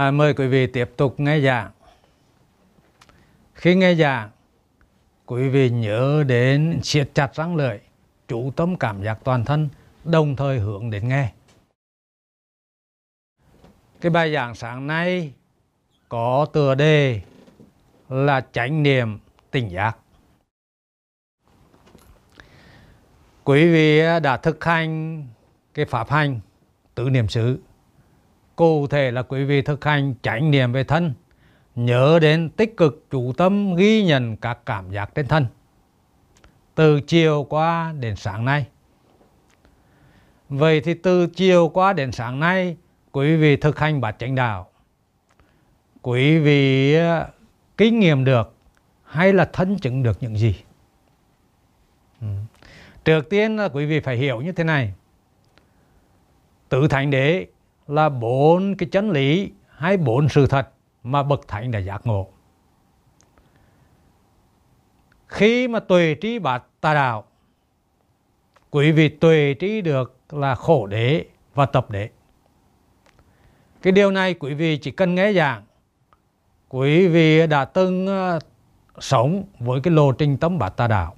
À, mời quý vị tiếp tục nghe giảng. Khi nghe giảng, quý vị nhớ đến siết chặt răng lợi, chủ tâm cảm giác toàn thân, đồng thời hướng đến nghe. Cái bài giảng sáng nay có tựa đề là chánh niệm tỉnh giác. Quý vị đã thực hành cái pháp hành tự niệm xứ Cụ thể là quý vị thực hành chánh niệm về thân, nhớ đến tích cực chủ tâm ghi nhận các cảm giác trên thân. Từ chiều qua đến sáng nay. Vậy thì từ chiều qua đến sáng nay, quý vị thực hành bát chánh đạo. Quý vị ờ, kinh nghiệm được hay là thân chứng được những gì? Ừ. Trước tiên là quý vị phải hiểu như thế này. Tự thành đế là bốn cái chân lý hay bốn sự thật mà bậc thánh đã giác ngộ. Khi mà tuệ trí bát tà đạo, quý vị tuệ trí được là khổ đế và tập đế. Cái điều này quý vị chỉ cần nghe giảng. Quý vị đã từng ờ, sống với cái lộ trình tâm bát tà đạo.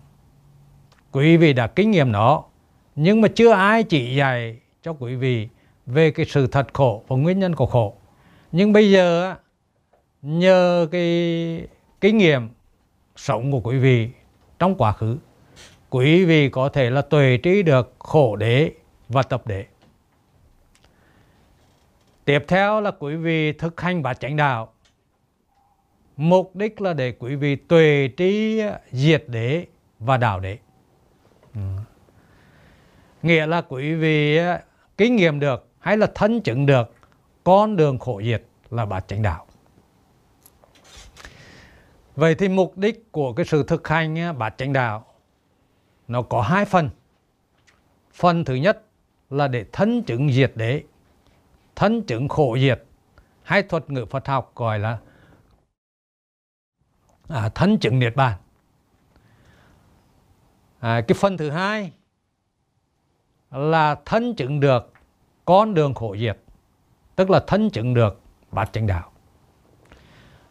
Quý vị đã kinh nghiệm nó, nhưng mà chưa ai chỉ dạy cho quý vị về cái sự thật khổ và nguyên nhân của khổ. Nhưng bây giờ nhờ cái kinh nghiệm sống của quý vị trong quá khứ, quý vị có thể là tuệ trí được khổ đế và tập đế. Tiếp theo là quý vị thực hành bát chánh đạo. Mục đích là để quý vị tuệ trí diệt đế và đạo đế. Ừ. Nghĩa là quý vị kinh nghiệm được hay là thân chứng được con đường khổ diệt là bát chánh đạo. Vậy thì mục đích của cái sự thực hành bát chánh đạo nó có hai phần. Phần thứ nhất là để thân chứng diệt đế, thân chứng khổ diệt, hay thuật ngữ Phật học gọi là à, thân chứng niết bàn. À, cái phần thứ hai là thân chứng được con đường khổ diệt, tức là thân chứng được bát chánh đạo.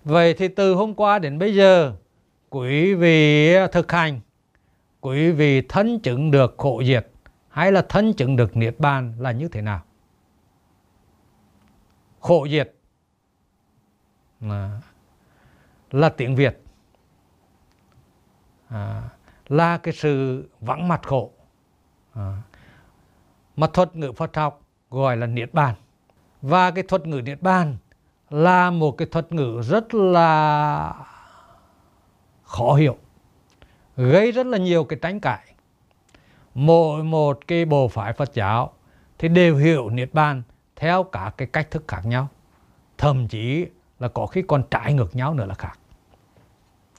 Vậy thì từ hôm qua đến bây giờ, quý vị thực hành, quý vị thân chứng được khổ diệt hay là thân chứng được niết bàn là như thế nào? Khổ diệt là, là tiếng Việt, à, là cái sự vắng mặt khổ. À, mà thuật ngữ Phật học gọi là Niết Bàn. Và cái thuật ngữ Niết Bàn là một cái thuật ngữ rất là khó hiểu, gây rất là nhiều cái tranh cãi. Mỗi một cái bộ phái Phật giáo thì đều hiểu Niết Bàn theo cả cái cách thức khác nhau. Thậm chí là có khi còn trái ngược nhau nữa là khác.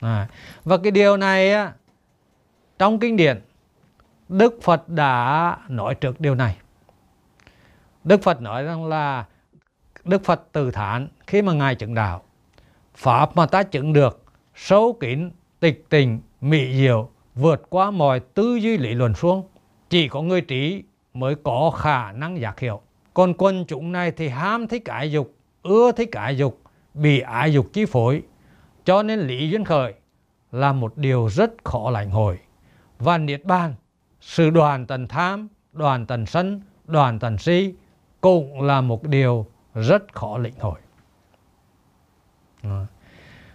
À, và cái điều này á, trong kinh điển Đức Phật đã nói trước điều này. Đức Phật nói rằng là Đức Phật từ thản khi mà Ngài chứng đạo. Pháp mà ta chứng được sâu kín, tịch tình, mỹ diệu, vượt qua mọi tư duy lý luận xuống. Chỉ có người trí mới có khả năng giác hiểu. Còn quân chúng này thì ham thích ái dục, ưa thích ái dục, bị ái dục chi phối. Cho nên lý duyên khởi là một điều rất khó lãnh hội. Và Niết Bàn, sự đoàn tần tham, đoàn tần sân, đoàn tần si, cũng là một điều rất khó lĩnh hội.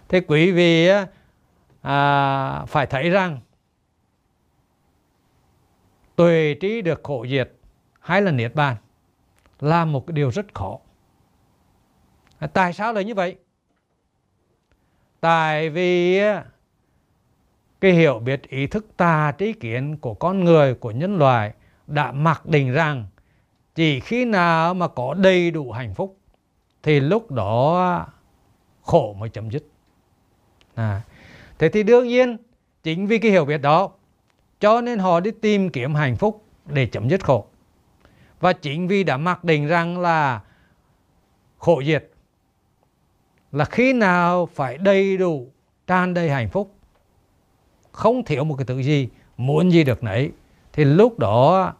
Thế quý vị à, phải thấy rằng tuệ trí được khổ diệt hay là niết bàn là một cái điều rất khó. Tại sao lại như vậy? Tại vì cái hiểu biết ý thức tà trí kiến của con người, của nhân loại đã mặc định rằng chỉ khi nào mà có đầy đủ hạnh phúc, thì lúc đó khổ mới chấm dứt. À. Thế thì đương nhiên, chính vì cái hiểu biết đó, cho nên họ đi tìm kiếm hạnh phúc để chấm dứt khổ. Và chính vì đã mặc định rằng là khổ diệt, là khi nào phải đầy đủ, tràn đầy hạnh phúc, không thiếu một cái thứ gì muốn gì được nấy, thì lúc đó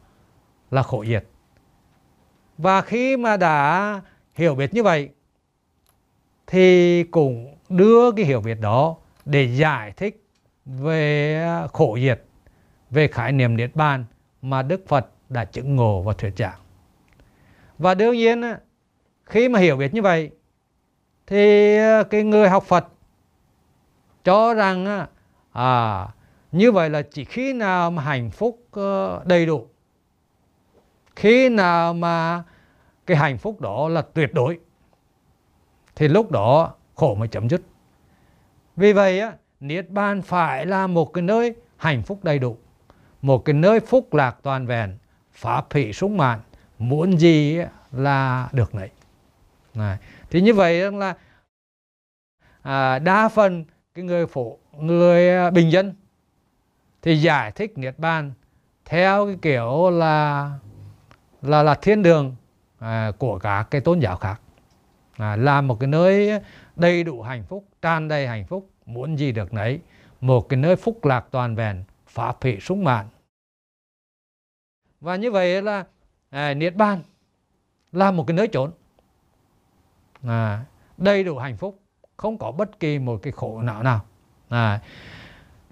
là khổ diệt và khi mà đã hiểu biết như vậy thì cũng đưa cái hiểu biết đó để giải thích về à, khổ diệt, về khái niệm Niết Bàn mà Đức Phật đã chứng ngộ và thuyết giảng. Và đương nhiên à, khi mà hiểu biết như vậy thì à, cái người học Phật cho rằng à như vậy là chỉ khi nào mà hạnh phúc ờ, đầy đủ khi nào mà cái hạnh phúc đó là tuyệt đối thì lúc đó khổ mới chấm dứt vì vậy á niết bàn phải là một cái nơi hạnh phúc đầy đủ một cái nơi phúc lạc toàn vẹn pháp hỷ súng mạn muốn gì là được nấy này. thì như vậy là à, đa phần cái người phổ người à, bình dân thì giải thích niết bàn theo cái kiểu là là là thiên đường à, của các cái tôn giáo khác. À, là một cái nơi đầy đủ hạnh phúc tràn đầy hạnh phúc muốn gì được nấy. Một cái nơi phúc lạc toàn vẹn pháp hỷ sung mãn. Và như vậy là à, niết bàn là một cái nơi trốn. À, đầy đủ hạnh phúc không có bất kỳ một cái khổ não nào. À,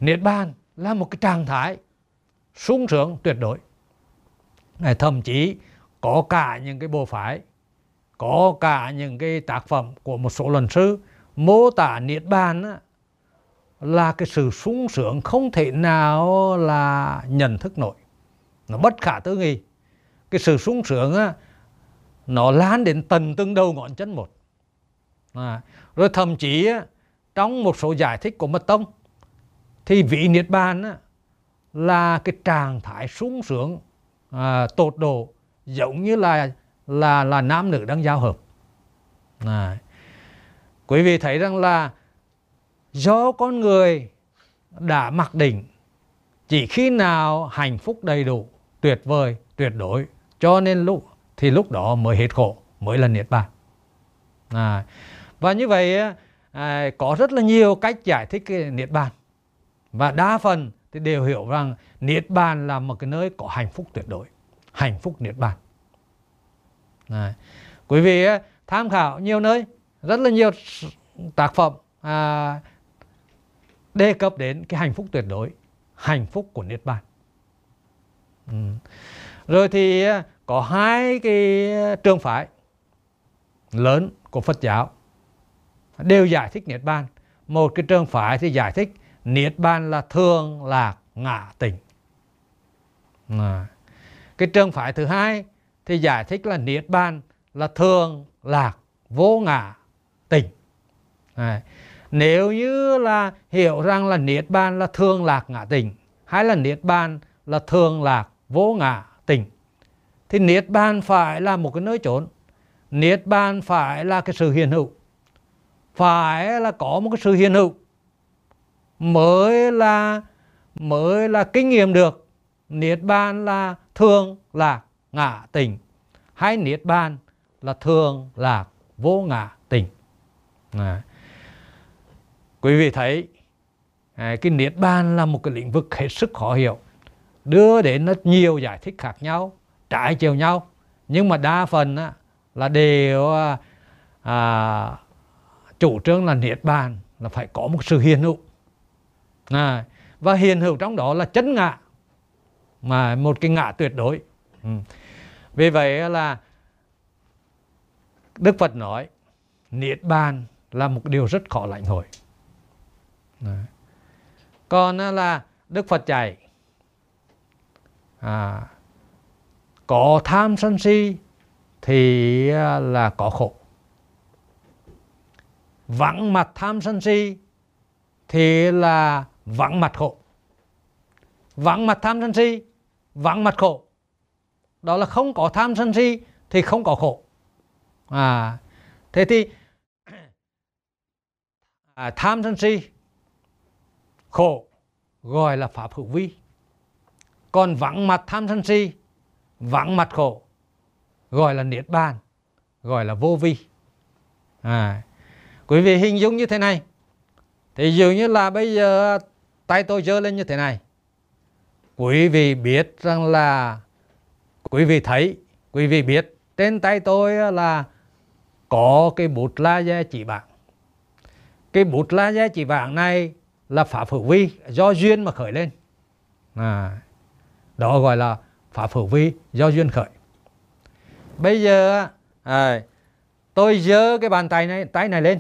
niết bàn là một cái trạng thái sung sướng tuyệt đối thậm chí có cả những cái bộ phái có cả những cái tác phẩm của một số luận sư mô tả niết bàn á, là cái sự sung sướng không thể nào là nhận thức nổi. Nó bất khả tư nghị. Cái sự sung sướng á, nó lan đến tận từng đầu ngọn chân một. À, rồi thậm chí á, trong một số giải thích của mật tông thì vị niết bàn á, là cái trạng thái sung sướng à, tột độ giống như là là là nam nữ đang giao hợp. Này. quý vị thấy rằng là do con người đã mặc định chỉ khi nào hạnh phúc đầy đủ tuyệt vời tuyệt đối cho nên lúc thì lúc đó mới hết khổ mới là niết bàn. À, và như vậy à, có rất là nhiều cách giải thích cái niết bàn. Và đa phần thì đều hiểu rằng niết bàn là một cái nơi có hạnh phúc tuyệt đối hạnh phúc niết bàn Đấy. quý vị tham khảo nhiều nơi rất là nhiều tác phẩm à, đề cập đến cái hạnh phúc tuyệt đối hạnh phúc của niết bàn ừ. rồi thì à, có hai cái trường phái lớn của Phật giáo đều giải thích niết bàn một cái trường phái thì giải thích niết bàn là thường lạc ngã tỉnh. à. cái trường phái thứ hai thì giải thích là niết bàn là thường lạc vô ngã tỉnh. à. nếu như là hiểu rằng là niết bàn là thường lạc ngã tỉnh, hay là niết bàn là thường lạc vô ngã tỉnh, thì niết bàn phải là một cái nơi trốn niết bàn phải là cái sự hiện hữu phải là có một cái sự hiện hữu mới là mới là kinh nghiệm được. Niết bàn là thường lạc ngã tình. Hay niết bàn là thường lạc vô ngã tình. À. quý vị thấy à, cái niết bàn là một cái lĩnh vực hết sức khó hiểu. Đưa đến rất nhiều giải thích khác nhau trái chiều nhau. Nhưng mà đa phần á, là đều à, à chủ trương là niết bàn là phải có một sự hiện hữu à, và hiện hữu trong đó là chân ngã mà một cái ngã tuyệt đối ừ. vì vậy là Đức Phật nói niết bàn là một điều rất khó lãnh hội à. còn là Đức Phật dạy à, có tham sân si thì là có khổ vắng mặt tham sân si thì là vắng mặt khổ. Vắng mặt tham sân si vắng mặt khổ. Đó là không có tham sân si thì không có khổ. À thế thì à, tham sân si khổ gọi là pháp hữu vi. Còn vắng mặt tham sân si vắng mặt khổ gọi là niết bàn gọi là vô vi. À quý vị hình dung như thế này. Thì dường như là bây giờ tay tôi giơ lên như thế này. Quý vị biết rằng là quý vị thấy quý vị biết trên tay tôi là có cái bút laser chỉ bảng. Cái bút laser chỉ vàng này là pháp hữu vi do duyên mà khởi lên. À, đó gọi là pháp hữu vi do duyên khởi. Bây giờ à, tôi giơ cái bàn tay này tay này lên.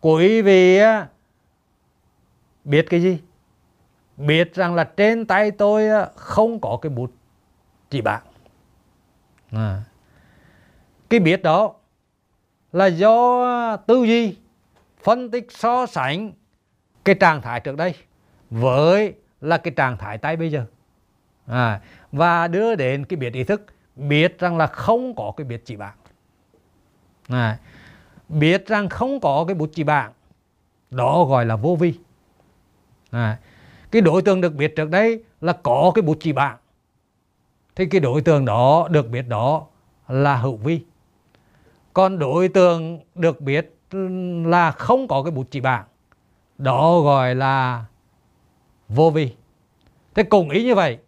Quý vị biết cái gì? Biết rằng là trên tay tôi ờ, không có cái bút chỉ bảng à. cái biết đó là do ờ, tư duy phân tích so sánh cái trạng thái trước đây với là cái trạng thái tay bây giờ. À, và đưa đến cái biết ý thức biết rằng là không có cái biết chỉ bảng à, biết rằng không có cái bút chỉ bảng đó gọi là vô vi à, cái đối tượng được biết trước đây là có cái bút chỉ bảng thì cái đối tượng đó được biết đó là hữu vi. Còn đối tượng được biết là không có cái bút chỉ bảng đó gọi là vô vi. Thế cùng ý như vậy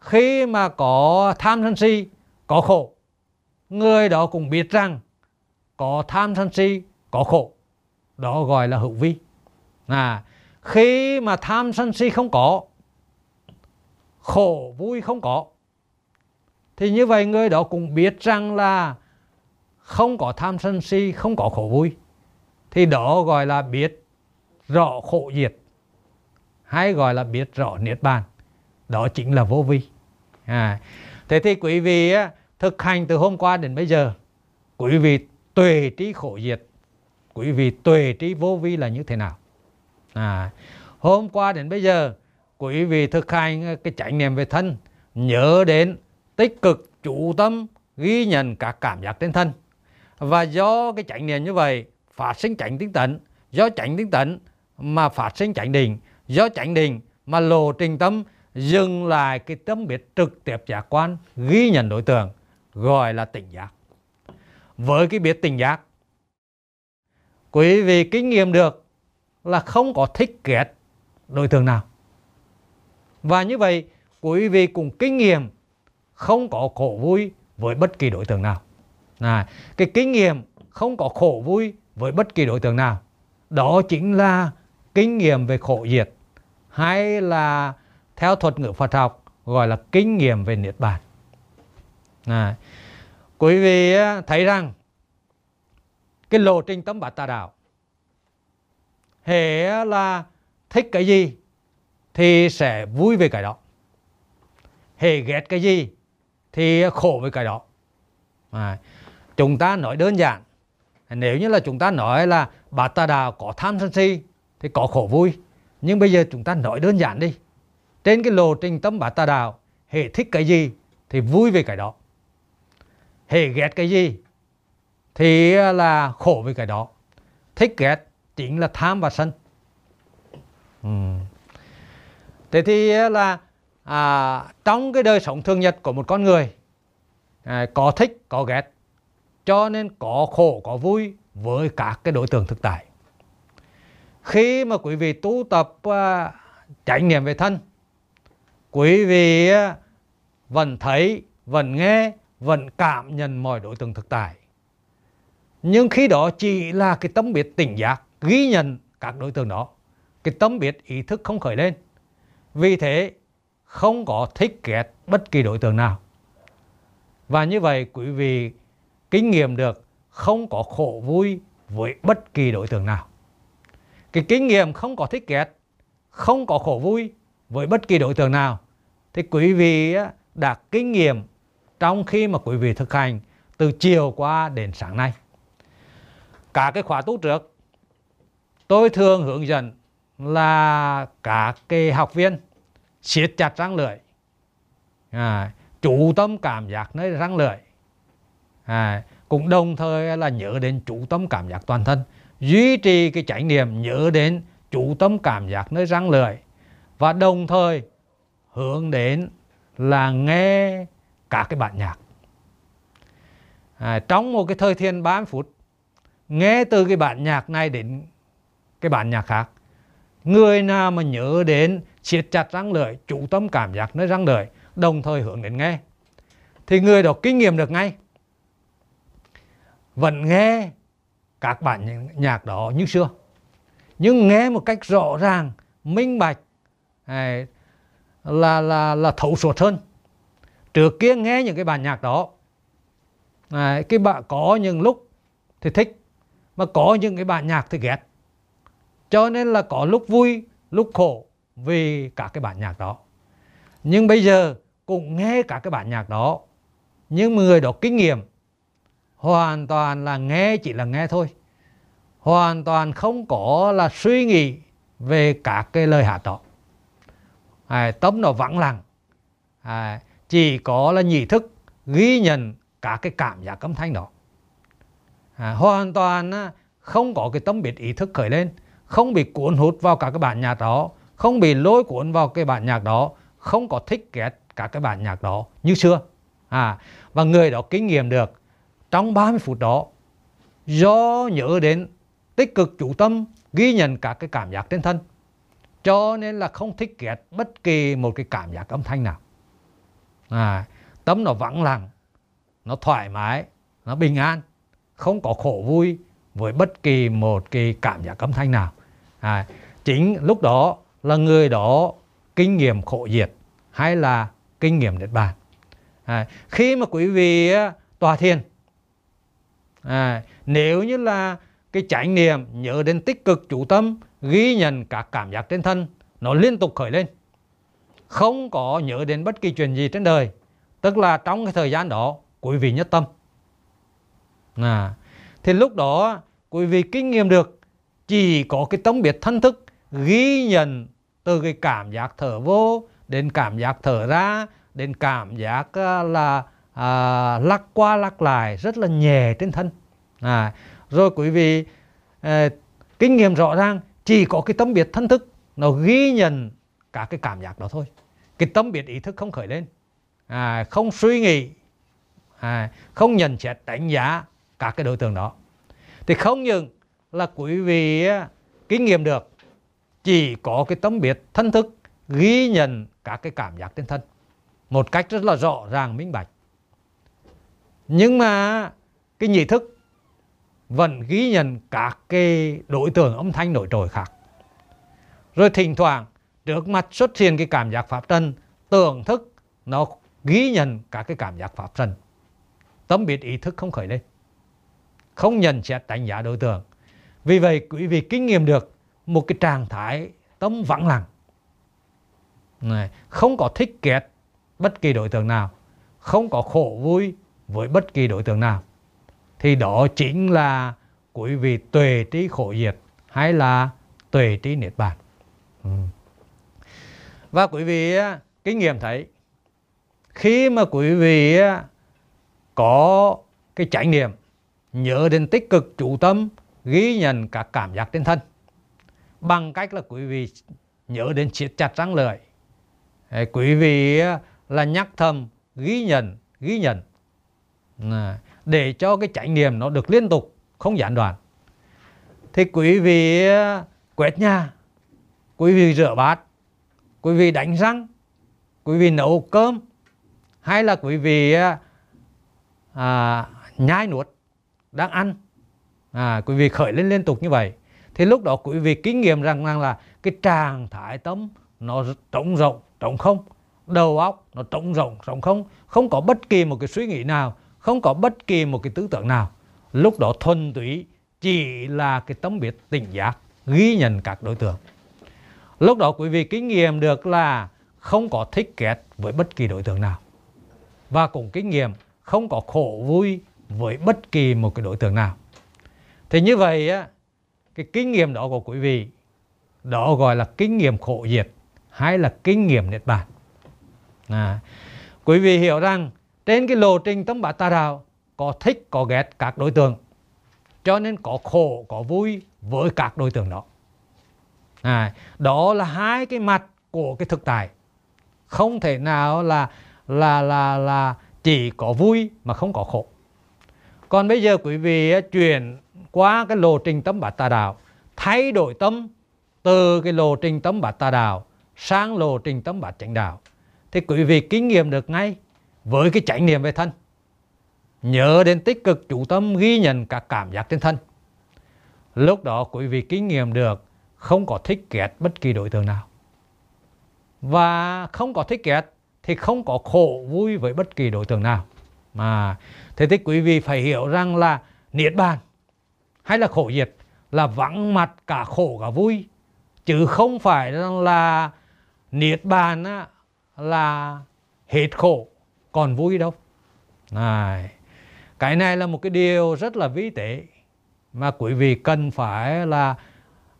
khi mà có tham sân si có khổ người đó cũng biết rằng có tham sân si có khổ đó gọi là hữu vi. À khi mà tham sân si không có khổ vui không có thì như vậy người đó cũng biết rằng là không có tham sân si không có khổ vui thì đó gọi là biết rõ khổ diệt hay gọi là biết rõ niết bàn. Đó chính là vô vi. À, thế thì quý vị thực hành từ hôm qua đến bây giờ quý vị tuệ trí khổ diệt quý vị tuệ trí vô vi là như thế nào? À, hôm qua đến bây giờ quý vị thực hành ờ, cái chánh niệm về thân nhớ đến tích cực chủ tâm ghi nhận các cảm giác trên thân. Và do cái chánh niệm như vậy phát sinh chánh tinh tấn do chánh tinh tấn mà phát sinh chánh định do chánh định mà lộ trình tâm dừng lại cái tâm biết trực tiếp giác quan ghi nhận đối tượng gọi là tỉnh giác. Với cái biết tỉnh giác quý vị kinh nghiệm được là không có thích ghét đối tượng nào. Và như vậy quý vị cũng kinh nghiệm không có khổ vui với bất kỳ đối tượng nào. À, cái kinh nghiệm không có khổ vui với bất kỳ đối tượng nào đó chính là kinh nghiệm về khổ diệt hay là theo thuật ngữ Phật học gọi là kinh nghiệm về niết bàn. À, quý vị à, thấy rằng cái lộ trình tâm bát tà đạo hệ là thích cái gì thì sẽ vui về cái đó. Hệ ghét cái gì thì khổ với cái đó. À, chúng ta nói đơn giản nếu như là chúng ta nói là bà ta đào có tham sân si thì có khổ vui. Nhưng bây giờ chúng ta nói đơn giản đi trên cái lộ trình tâm bà ta đào, hệ thích cái gì thì vui về cái đó. Hệ ghét cái gì thì là khổ với cái đó. Thích ghét chính là tham và sân. Ừ. thế thì là à, trong cái đời sống thường nhật của một con người à, có thích có ghét cho nên có khổ có vui với các cái đối tượng thực tại. Khi mà quý vị tu tập à, trải nghiệm về thân quý vị à, vẫn thấy vẫn nghe vẫn cảm nhận mọi đối tượng thực tại. Nhưng khi đó chỉ là cái tâm biết tỉnh giác ghi nhận các đối tượng đó. Cái tâm biết ý thức không khởi lên. Vì thế, không có thích ghét bất kỳ đối tượng nào. Và như vậy, quý vị kinh nghiệm được không có khổ vui với bất kỳ đối tượng nào. Cái kinh nghiệm không có thích ghét không có khổ vui với bất kỳ đối tượng nào, thì quý vị đã kinh nghiệm trong khi mà quý vị thực hành từ chiều qua đến sáng nay. Cả cái khóa tu trước tôi thường hướng dẫn là các cái học viên siết chặt răng lưỡi. À, chủ tâm cảm giác nơi răng lưỡi. À, cũng đồng thời là nhớ đến chủ tâm cảm giác toàn thân. Duy trì cái trải nghiệm nhớ đến chủ tâm cảm giác nơi răng lưỡi. Và đồng thời hướng đến là nghe các cái bản nhạc. À, trong một cái thời thiên 30 phút nghe từ cái bản nhạc này đến cái bản nhạc khác. Người nào mà nhớ đến siết chặt răng lưỡi, chủ tâm cảm giác nơi răng lưỡi, đồng thời hướng đến nghe, thì người đó kinh nghiệm được ngay. Vẫn nghe các bản nhạc đó như xưa, nhưng nghe một cách rõ ràng, minh bạch là là là thấu suốt hơn. Trước kia nghe những cái bản nhạc đó cái bạn có những lúc thì thích, mà có những cái bản nhạc thì ghét cho nên là có lúc vui lúc khổ vì cả cái bản nhạc đó. Nhưng bây giờ cũng nghe cả cái bản nhạc đó nhưng người đó kinh nghiệm hoàn toàn là nghe chỉ là nghe thôi. Hoàn toàn không có là suy nghĩ về các cái lời hát đó. À, tâm nó vắng lặng. À, chỉ có là nhị thức ghi nhận cả cái cảm giác âm thanh đó. À, hoàn toàn không có cái tâm biệt ý thức khởi lên không bị cuốn hút vào cả cái bản nhạc đó không bị lôi cuốn vào cái bản nhạc đó không có thích ghét cả cái bản nhạc đó như xưa. À, và người đó kinh nghiệm được trong 30 phút đó do nhớ đến tích cực chủ tâm ghi nhận các cái cảm giác trên thân cho nên là không thích ghét bất kỳ một cái cảm giác âm thanh nào. À, tâm nó vắng lặng nó thoải mái nó bình an không có khổ vui với bất kỳ một cái cảm giác âm thanh nào à, chính lúc đó là người đó kinh nghiệm khổ diệt hay là kinh nghiệm niết bàn. À, khi mà quý vị tòa thiền à, nếu như là cái trải nghiệm nhớ đến tích cực chủ tâm ghi nhận các cảm giác trên thân nó liên tục khởi lên. Không có nhớ đến bất kỳ chuyện gì trên đời tức là trong cái thời gian đó quý vị nhất tâm. À, thì lúc đó quý vị kinh nghiệm được chỉ có cái tấm biệt thân thức ghi nhận từ cái cảm giác thở vô đến cảm giác thở ra đến cảm giác à, là à, lắc qua lắc lại rất là nhẹ trên thân. À, rồi quý vị à, kinh nghiệm rõ ràng chỉ có cái tâm biệt thân thức nó ghi nhận cả cái cảm giác đó thôi. Cái tâm biệt ý thức không khởi lên. À, không suy nghĩ. À, không nhận xét đánh giá các cái đối tượng đó. Thì không những là quý vị kinh nghiệm được. Chỉ có cái tấm biệt thân thức ghi nhận các cái cảm giác trên thân một cách rất là rõ ràng, minh bạch. Nhưng mà cái nhị thức vẫn ghi nhận các cái đối tượng âm thanh nổi trội khác. Rồi thỉnh thoảng trước mặt xuất hiện cái cảm giác pháp trần, tưởng thức nó ghi nhận các cái cảm giác pháp trần. Tâm biệt ý thức không khởi lên không nhận xét đánh giá đối tượng vì vậy quý vị kinh nghiệm được một cái trạng thái tâm vắng lặng. Này, không có thích ghét bất kỳ đối tượng nào không có khổ vui với bất kỳ đối tượng nào. Thì đó chính là quý vị tuệ trí khổ diệt hay là tuệ trí niết bàn. Ừ. và quý vị kinh nghiệm thấy khi mà quý vị có cái trải nghiệm nhớ đến tích cực chủ tâm ghi nhận các cảm giác trên thân. Bằng cách là quý vị nhớ đến siết chặt răng lợi. Quý vị à, là nhắc thầm ghi nhận ghi nhận. Để cho cái trải nghiệm nó được liên tục không gián đoạn. Thì quý vị à, quét nhà quý vị rửa bát quý vị đánh răng quý vị nấu cơm hay là quý vị à, à nhai nuốt đang ăn à, quý vị khởi lên liên tục như vậy. Thì lúc đó quý vị kinh nghiệm rằng, rằng là cái trạng thái tâm nó trống rộng trống không. Đầu óc nó trống rộng trống không. Không có bất kỳ một cái suy nghĩ nào không có bất kỳ một cái tư tưởng nào. Lúc đó thuần túy chỉ là cái tấm biết tỉnh giác ghi nhận các đối tượng. Lúc đó quý vị kinh nghiệm được là không có thích ghét với bất kỳ đối tượng nào. Và cũng kinh nghiệm không có khổ vui với bất kỳ một cái đối tượng nào thì như vậy á cái kinh nghiệm đó của quý vị đó gọi là kinh nghiệm khổ diệt hay là kinh nghiệm niết bàn. À, quý vị hiểu rằng trên cái lộ trình tâm bát tà đạo có thích có ghét các đối tượng cho nên có khổ có vui với các đối tượng đó. À, đó là hai cái mặt của cái thực tại. Không thể nào là là là là chỉ có vui mà không có khổ. Còn bây giờ quý vị chuyển qua cái lộ trình tâm bát tà đạo, thay đổi tâm từ cái lộ trình tâm bát tà đạo sang lộ trình tâm bát chánh đạo. Thì quý vị kinh nghiệm được ngay với cái chánh niệm về thân. Nhớ đến tích cực chủ tâm ghi nhận các cảm giác trên thân. Lúc đó quý vị kinh nghiệm được không có thích ghét bất kỳ đối tượng nào. Và không có thích ghét thì không có khổ vui với bất kỳ đối tượng nào. Mà, thế thì quý vị phải hiểu rằng là niết bàn hay là khổ diệt là vắng mặt cả khổ cả vui. Chứ không phải là niết bàn á, là hết khổ còn vui đâu. Này cái này là một cái điều rất là vi tế mà quý vị cần phải là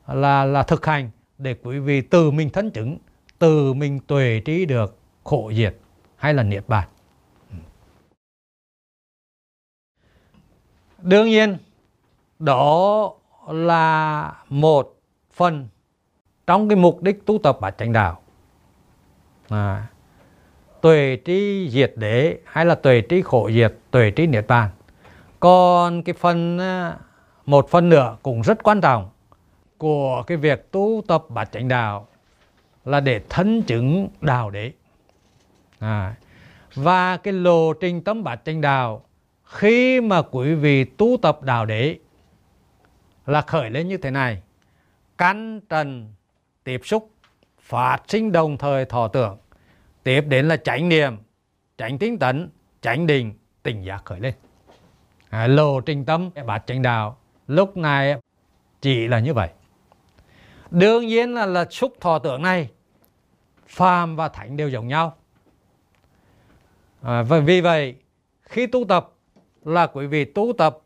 là là thực hành để quý vị từ mình thân chứng từ mình tuệ trí được khổ diệt hay là niết bàn. Đương nhiên đó là một phần trong cái mục đích tu tập bát chánh đạo. À, tuệ trí diệt đế hay là tuệ trí khổ diệt tuệ trí niết bàn. Còn cái phần à, một phần nữa cũng rất quan trọng của cái việc tu tập bát chánh đạo là để thân chứng đạo đế. À, và cái lộ trình tâm bát chánh đạo khi mà quý vị tu tập đạo đế là khởi lên như thế này. Căn trần tiếp xúc phát sinh đồng thời thọ tưởng. Tiếp đến là chánh niệm chánh tinh tấn chánh định tỉnh giác khởi lên. À, lộ trình tâm bát chánh đạo. Lúc này chỉ là như vậy. Đương nhiên là là xúc thọ tưởng này phàm và thánh đều giống nhau. À, và vì vậy khi tu tập là quý vị tu tập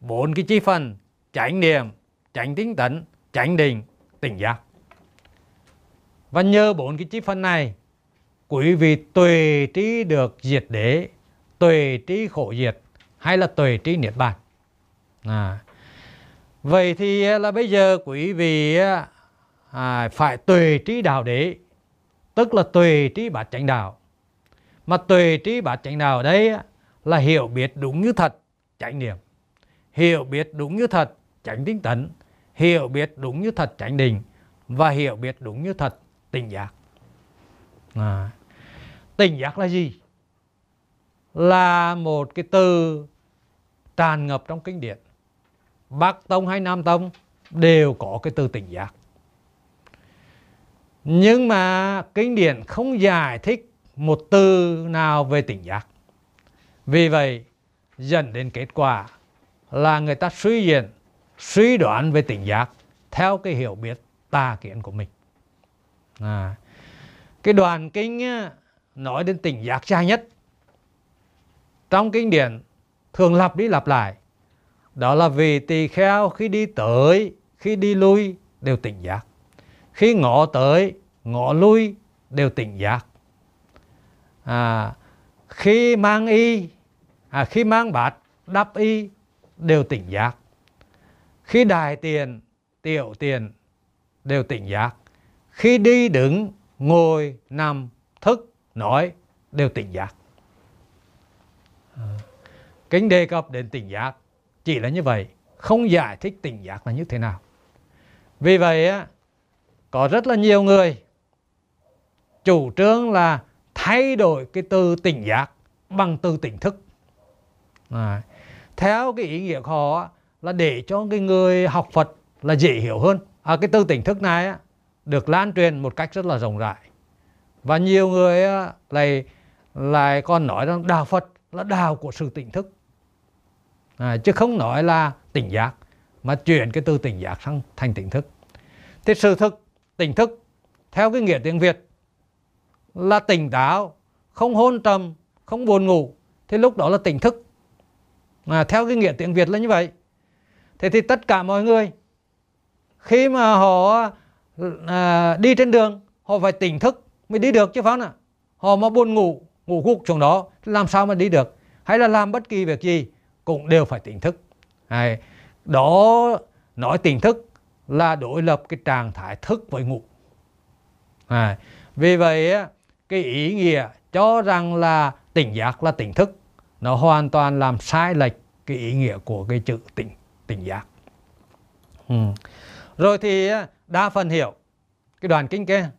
bốn cái chi phần chánh niệm chánh tinh tấn chánh định tỉnh giác. Và nhờ bốn cái chi phần này quý vị tuệ trí được diệt đế tuệ trí khổ diệt hay là tuệ trí niết bàn. À. vậy thì là bây giờ quý vị à, phải tuệ trí đạo đế tức là tuệ trí bát chánh đạo. Mà tuệ trí bát chánh đạo ở đây là hiểu biết đúng như thật chánh niệm. Hiểu biết đúng như thật chánh tinh tấn hiểu biết đúng như thật chánh định và hiểu biết đúng như thật tỉnh giác. À, tỉnh giác là gì? Là một cái từ tràn ngập trong kinh điển. Bắc tông hay nam tông đều có cái từ tỉnh giác. Nhưng mà kinh điển không giải thích một từ nào về tỉnh giác. Vì vậy dẫn đến kết quả là người ta suy diễn suy đoán về tỉnh giác theo cái hiểu biết tà kiến của mình. À, cái đoàn kinh nói đến tỉnh giác xa nhất trong kinh điển thường lặp đi lặp lại đó là vì tỳ kheo khi đi tới khi đi lui đều tỉnh giác. Khi ngõ tới ngõ lui đều tỉnh giác. À, khi mang y à, khi mang bát đắp y đều tỉnh giác khi đài tiền tiểu tiền đều tỉnh giác. Khi đi đứng ngồi nằm thức nói đều tỉnh giác. À, kính đề cập đến tỉnh giác chỉ là như vậy không giải thích tỉnh giác là như thế nào. Vì vậy á có rất là nhiều người chủ trương là thay đổi cái từ tỉnh giác bằng từ tỉnh thức. À, theo cái ý nghĩa của họ là để cho cái người học Phật là dễ hiểu hơn. À, cái tư tỉnh thức này á, được lan truyền một cách rất là rộng rãi. Và nhiều người á, lại lại còn nói rằng đạo Phật là đạo của sự tỉnh thức. À, chứ không nói là tỉnh giác mà chuyển cái từ tỉnh giác sang thành tỉnh thức. Thì sự thực tỉnh thức theo cái nghĩa tiếng Việt là tỉnh táo không hôn trầm không buồn ngủ. Thì lúc đó là tỉnh thức. À, theo cái nghĩa tiếng Việt là như vậy thế thì tất cả mọi người khi mà họ à, đi trên đường họ phải tỉnh thức mới đi được chứ phải không ạ họ mà buồn ngủ ngủ gục trong đó làm sao mà đi được hay là làm bất kỳ việc gì cũng đều phải tỉnh thức Đấy. đó nói tỉnh thức là đối lập cái trạng thái thức với ngủ Đấy. vì vậy cái ý nghĩa cho rằng là tỉnh giác là tỉnh thức nó hoàn toàn làm sai lệch cái ý nghĩa của cái chữ tỉnh tỉnh giác. Ừ. rồi thì à, đa phần hiểu cái đoàn kinh kia.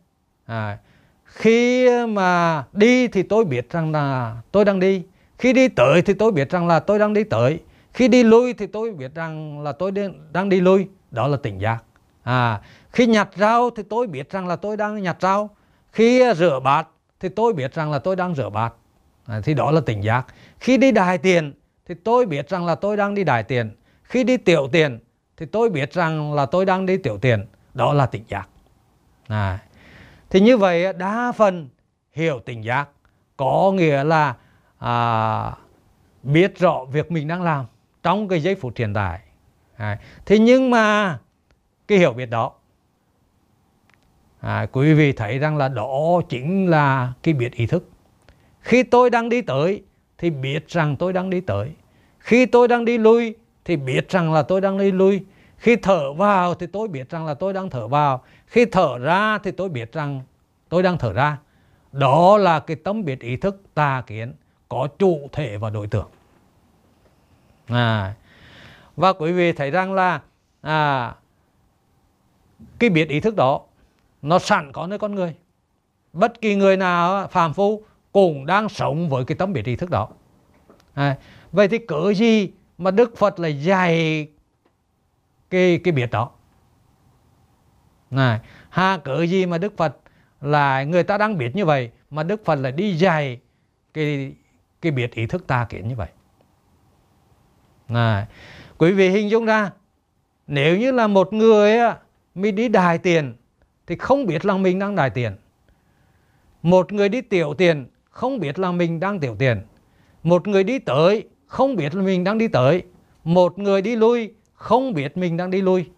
À, khi mà đi thì tôi biết rằng là tôi đang đi khi đi tới thì tôi biết rằng là tôi đang đi tới khi đi lui thì tôi biết rằng là tôi đang đi lui đó là tỉnh giác. À khi nhặt rau thì tôi biết rằng là tôi đang nhặt rau khi à, rửa bát thì tôi biết rằng là tôi đang rửa bát. À, thì đó là tỉnh giác. Khi đi đài tiền thì tôi biết rằng là tôi đang đi đài tiền khi đi tiểu tiền thì tôi biết rằng là tôi đang đi tiểu tiền đó là tỉnh giác. À, thì như vậy đa phần hiểu tỉnh giác có nghĩa là à, biết rõ việc mình đang làm trong cái giây phút hiện tại. À, thế nhưng mà cái hiểu biết đó à, quý vị thấy rằng là đó chính là cái biết ý thức. Khi tôi đang đi tới thì biết rằng tôi đang đi tới. Khi tôi đang đi lui thì biết rằng là tôi đang đi lui khi thở vào thì tôi biết rằng là tôi đang thở vào. Khi thở ra thì tôi biết rằng tôi đang thở ra. Đó là cái tấm biệt ý thức tà kiến có chủ thể và đối tượng. À, và quý vị thấy rằng là à, cái biệt ý thức đó nó sẵn có nơi con người. Bất kỳ người nào phàm phu cũng đang sống với cái tấm biệt ý thức đó. À, vậy thì cớ gì mà đức phật là dạy cái cái biết đó. Này, ha, cớ gì mà đức phật là người ta đang biết như vậy, mà đức phật lại đi dạy cái cái biết ý thức ta kiến như vậy? Này, quý vị hình dung ra, nếu như là một người á, mình đi đài tiền, thì không biết là mình đang đài tiền. Một người đi tiểu tiền, không biết là mình đang tiểu tiền. Một người đi tới không biết là mình đang đi tới. Một người đi lui không biết mình đang đi lui.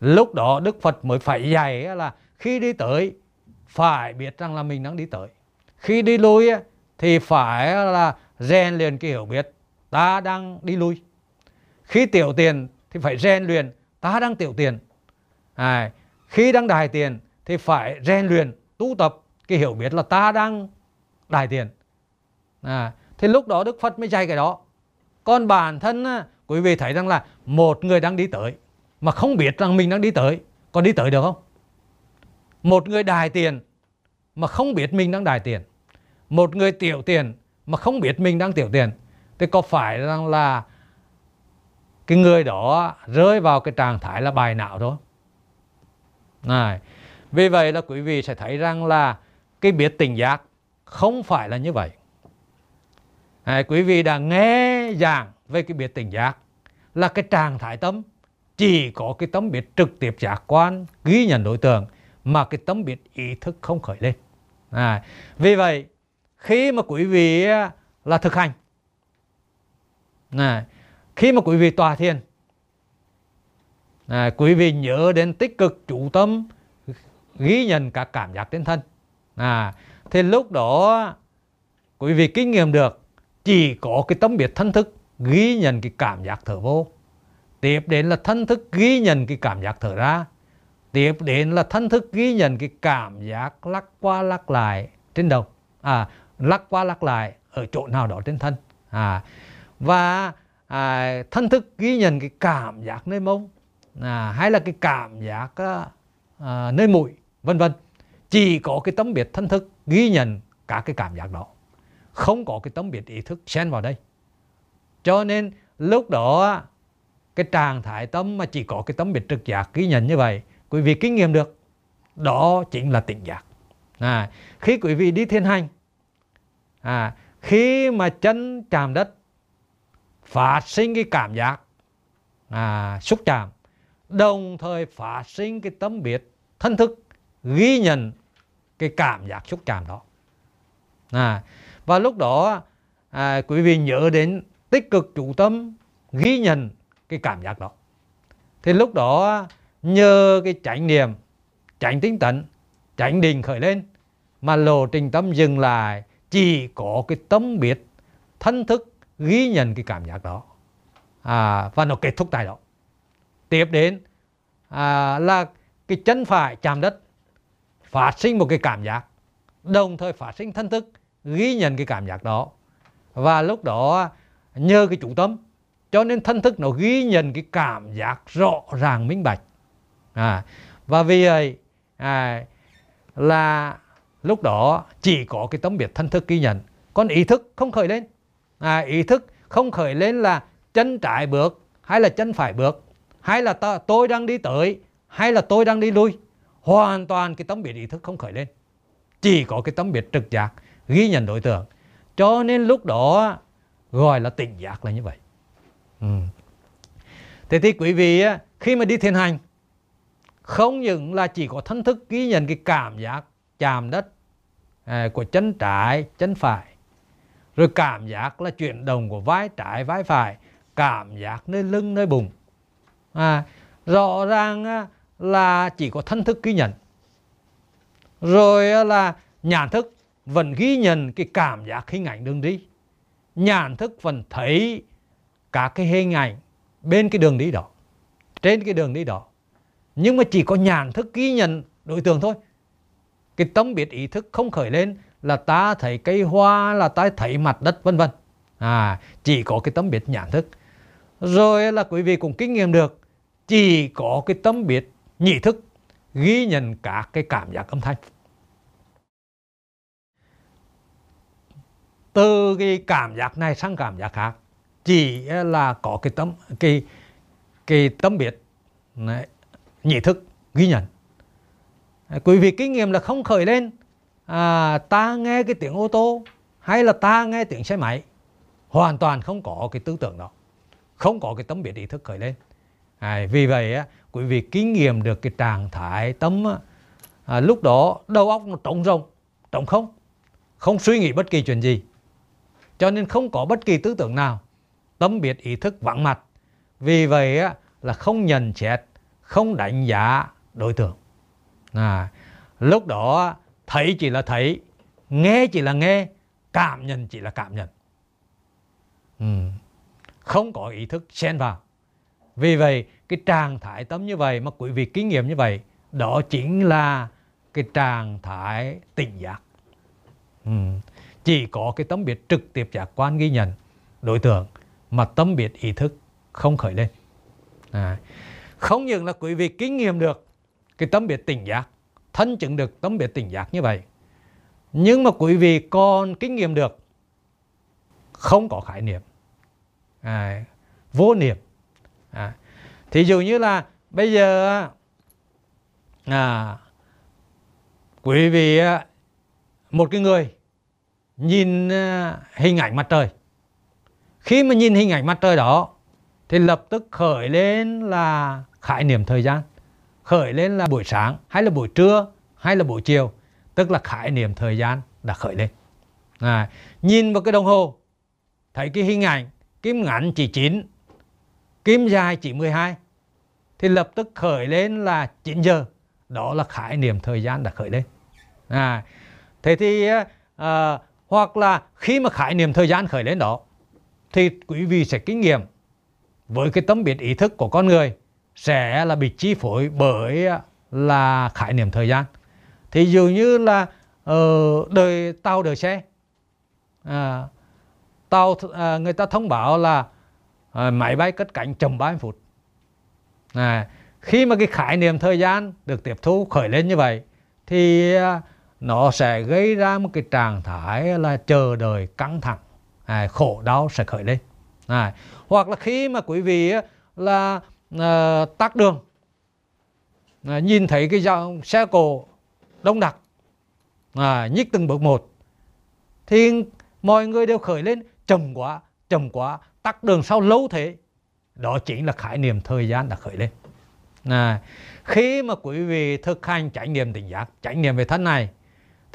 Lúc đó đức phật mới phải dạy là khi đi tới phải biết rằng là mình đang đi tới. Khi đi lui thì phải là rèn luyện cái hiểu biết. Ta đang đi lui. Khi tiểu tiền thì phải rèn luyện. Ta đang tiểu tiền. À, khi đang đài tiền thì phải rèn luyện tu tập cái hiểu biết là ta đang đài tiền. À, thì lúc đó đức phật mới dạy cái đó còn bản thân quý vị thấy rằng là một người đang đi tới mà không biết rằng mình đang đi tới có đi tới được không? Một người đài tiền mà không biết mình đang đài tiền. Một người tiểu tiền mà không biết mình đang tiểu tiền. Thì có phải rằng là cái người đó rơi vào cái trạng thái là bài não thôi? Này vì vậy là quý vị sẽ thấy rằng là cái biết tỉnh giác không phải là như vậy. Này, quý vị đã nghe giảng về cái biết tỉnh giác. Là cái trạng thái tâm chỉ có cái tấm biết trực tiếp giác quan ghi nhận đối tượng mà cái tấm biết ý thức không khởi lên. À, vì vậy khi mà quý vị à, là thực hành à, khi mà quý vị tòa thiền à, quý vị nhớ đến tích cực chủ tâm ghi nhận các cảm giác trên thân. À, thì lúc đó quý vị kinh nghiệm được chỉ có cái tấm biết thân thức ghi nhận cái cảm giác thở vô. Tiếp đến là thân thức ghi nhận cái cảm giác thở ra. Tiếp đến là thân thức ghi nhận cái cảm giác lắc qua lắc lại trên đầu. À lắc qua lắc lại ở chỗ nào đó trên thân. À và à, thân thức ghi nhận cái cảm giác nơi mông à, hay là cái cảm giác à, à nơi mũi vân vân. Chỉ có cái tấm biệt thân thức ghi nhận cả cái cảm giác đó không có cái tấm biệt ý thức xen vào đây. Cho nên lúc đó cái trạng thái tâm mà chỉ có cái tấm biệt trực giác ghi nhận như vậy quý vị kinh nghiệm được đó chính là tỉnh giác. À, khi quý vị đi thiên hành à, khi mà chân chạm đất phát sinh cái cảm giác à, xúc chạm đồng thời phát sinh cái tấm biệt thân thức ghi nhận cái cảm giác xúc chạm đó. À, và lúc đó à, quý vị nhớ đến tích cực chủ tâm ghi nhận cái cảm giác đó. Thì lúc đó nhờ cái chánh niệm chánh tinh tấn chánh định khởi lên mà lộ trình tâm dừng lại chỉ có cái tâm biết thân thức ghi nhận cái cảm giác đó. À, và nó kết thúc tại đó. Tiếp đến à, là cái chân phải chạm đất phát sinh một cái cảm giác đồng thời phát sinh thân thức ghi nhận cái cảm giác đó. Và lúc đó nhờ cái chủ tâm cho nên thân thức nó ghi nhận cái cảm giác rõ ràng minh bạch. À, và vì vậy à, là lúc đó chỉ có cái tấm biệt thân thức ghi nhận. Còn ý thức không khởi lên. À, ý thức không khởi lên là chân trái bước hay là chân phải bước hay là ta, tôi đang đi tới hay là tôi đang đi lui. Hoàn toàn cái tấm biệt ý thức không khởi lên. Chỉ có cái tấm biệt trực giác ghi nhận đối tượng. Cho nên lúc đó gọi là tỉnh giác là như vậy. Ừ. thế thì quý vị khi mà đi thiền hành không những là chỉ có thân thức ghi nhận cái cảm giác chạm đất à, của chân trái chân phải rồi cảm giác là chuyển động của vai trái vai phải cảm giác nơi lưng nơi bụng. À, rõ ràng là chỉ có thân thức ghi nhận. Rồi là nhãn thức vẫn ghi nhận cái cảm giác hình ảnh đường đi. Nhãn thức vẫn thấy cả cái hình ảnh bên cái đường đi đó, trên cái đường đi đó. Nhưng mà chỉ có nhãn thức ghi nhận đối tượng thôi. Cái tâm biệt ý thức không khởi lên là ta thấy cây hoa, là ta thấy mặt đất, vân vân. À chỉ có cái tâm biệt nhãn thức. Rồi là quý vị cũng kinh nghiệm được, chỉ có cái tâm biệt nhị thức ghi nhận các cái cảm giác âm thanh. Từ cái cảm giác này sang cảm giác khác chỉ là có cái tâm cái cái tâm biết này, nhị thức ghi nhận. Quý vị kinh nghiệm là không khởi lên à, ta nghe cái tiếng ô tô hay là ta nghe tiếng xe máy hoàn toàn không có cái tư tưởng đó không có cái tâm biệt ý thức khởi lên. À, vì vậy á, quý vị kinh nghiệm được cái trạng thái tâm à, lúc đó đầu óc nó trống rỗng trống không không suy nghĩ bất kỳ chuyện gì cho nên không có bất kỳ tư tưởng nào. Tâm biết ý thức vắng mặt. Vì vậy á, là không nhận xét không đánh giá đối tượng. À, lúc đó thấy chỉ là thấy nghe chỉ là nghe cảm nhận chỉ là cảm nhận. Ừ. không có ý thức xen vào. Vì vậy cái trạng thái tâm như vậy mà quý vị kinh nghiệm như vậy đó chính là cái trạng thái tỉnh giác. Ừ chỉ có cái tâm biết trực tiếp giác quan ghi nhận đối tượng mà tâm biết ý thức không khởi lên à. không những là quý vị kinh nghiệm được cái tâm biết tỉnh giác thân chứng được tâm biết tỉnh giác như vậy nhưng mà quý vị còn kinh nghiệm được không có khái niệm à, vô niệm à, thì dụ như là bây giờ à, quý vị một cái người nhìn à, hình ảnh mặt trời. Khi mà nhìn hình ảnh mặt trời đó thì lập tức khởi lên là khái niệm thời gian khởi lên là buổi sáng hay là buổi trưa hay là buổi chiều tức là khái niệm thời gian đã khởi lên. À, nhìn vào cái đồng hồ thấy cái hình ảnh kim ngắn chỉ 9 kim dài chỉ 12 thì lập tức khởi lên là 9 giờ. Đó là khái niệm thời gian đã khởi lên. À, thế thì à, à hoặc là khi mà khái niệm thời gian khởi lên đó thì quý vị sẽ kinh nghiệm với cái tấm biệt ý thức của con người sẽ là bị chi phối bởi à, là khái niệm thời gian. Thì dường như là uh, đời tàu đời xe à, tàu à, người ta thông báo là à, máy bay cất cánh chậm 30 phút. À, khi mà cái khái niệm thời gian được tiếp thu khởi lên như vậy thì à, nó sẽ gây ra một cái trạng thái là chờ đợi căng thẳng. À, khổ đau sẽ khởi lên. À, hoặc là khi mà quý vị là à, tắt đường à, nhìn thấy cái dòng xe cộ đông đặc à, nhích từng bước một thì mọi người đều khởi lên chậm quá chậm quá tắt đường sau lâu thế. Đó chính là khái niệm thời gian đã khởi lên. À, khi mà quý vị thực hành trải nghiệm tỉnh giác trải nghiệm về thân này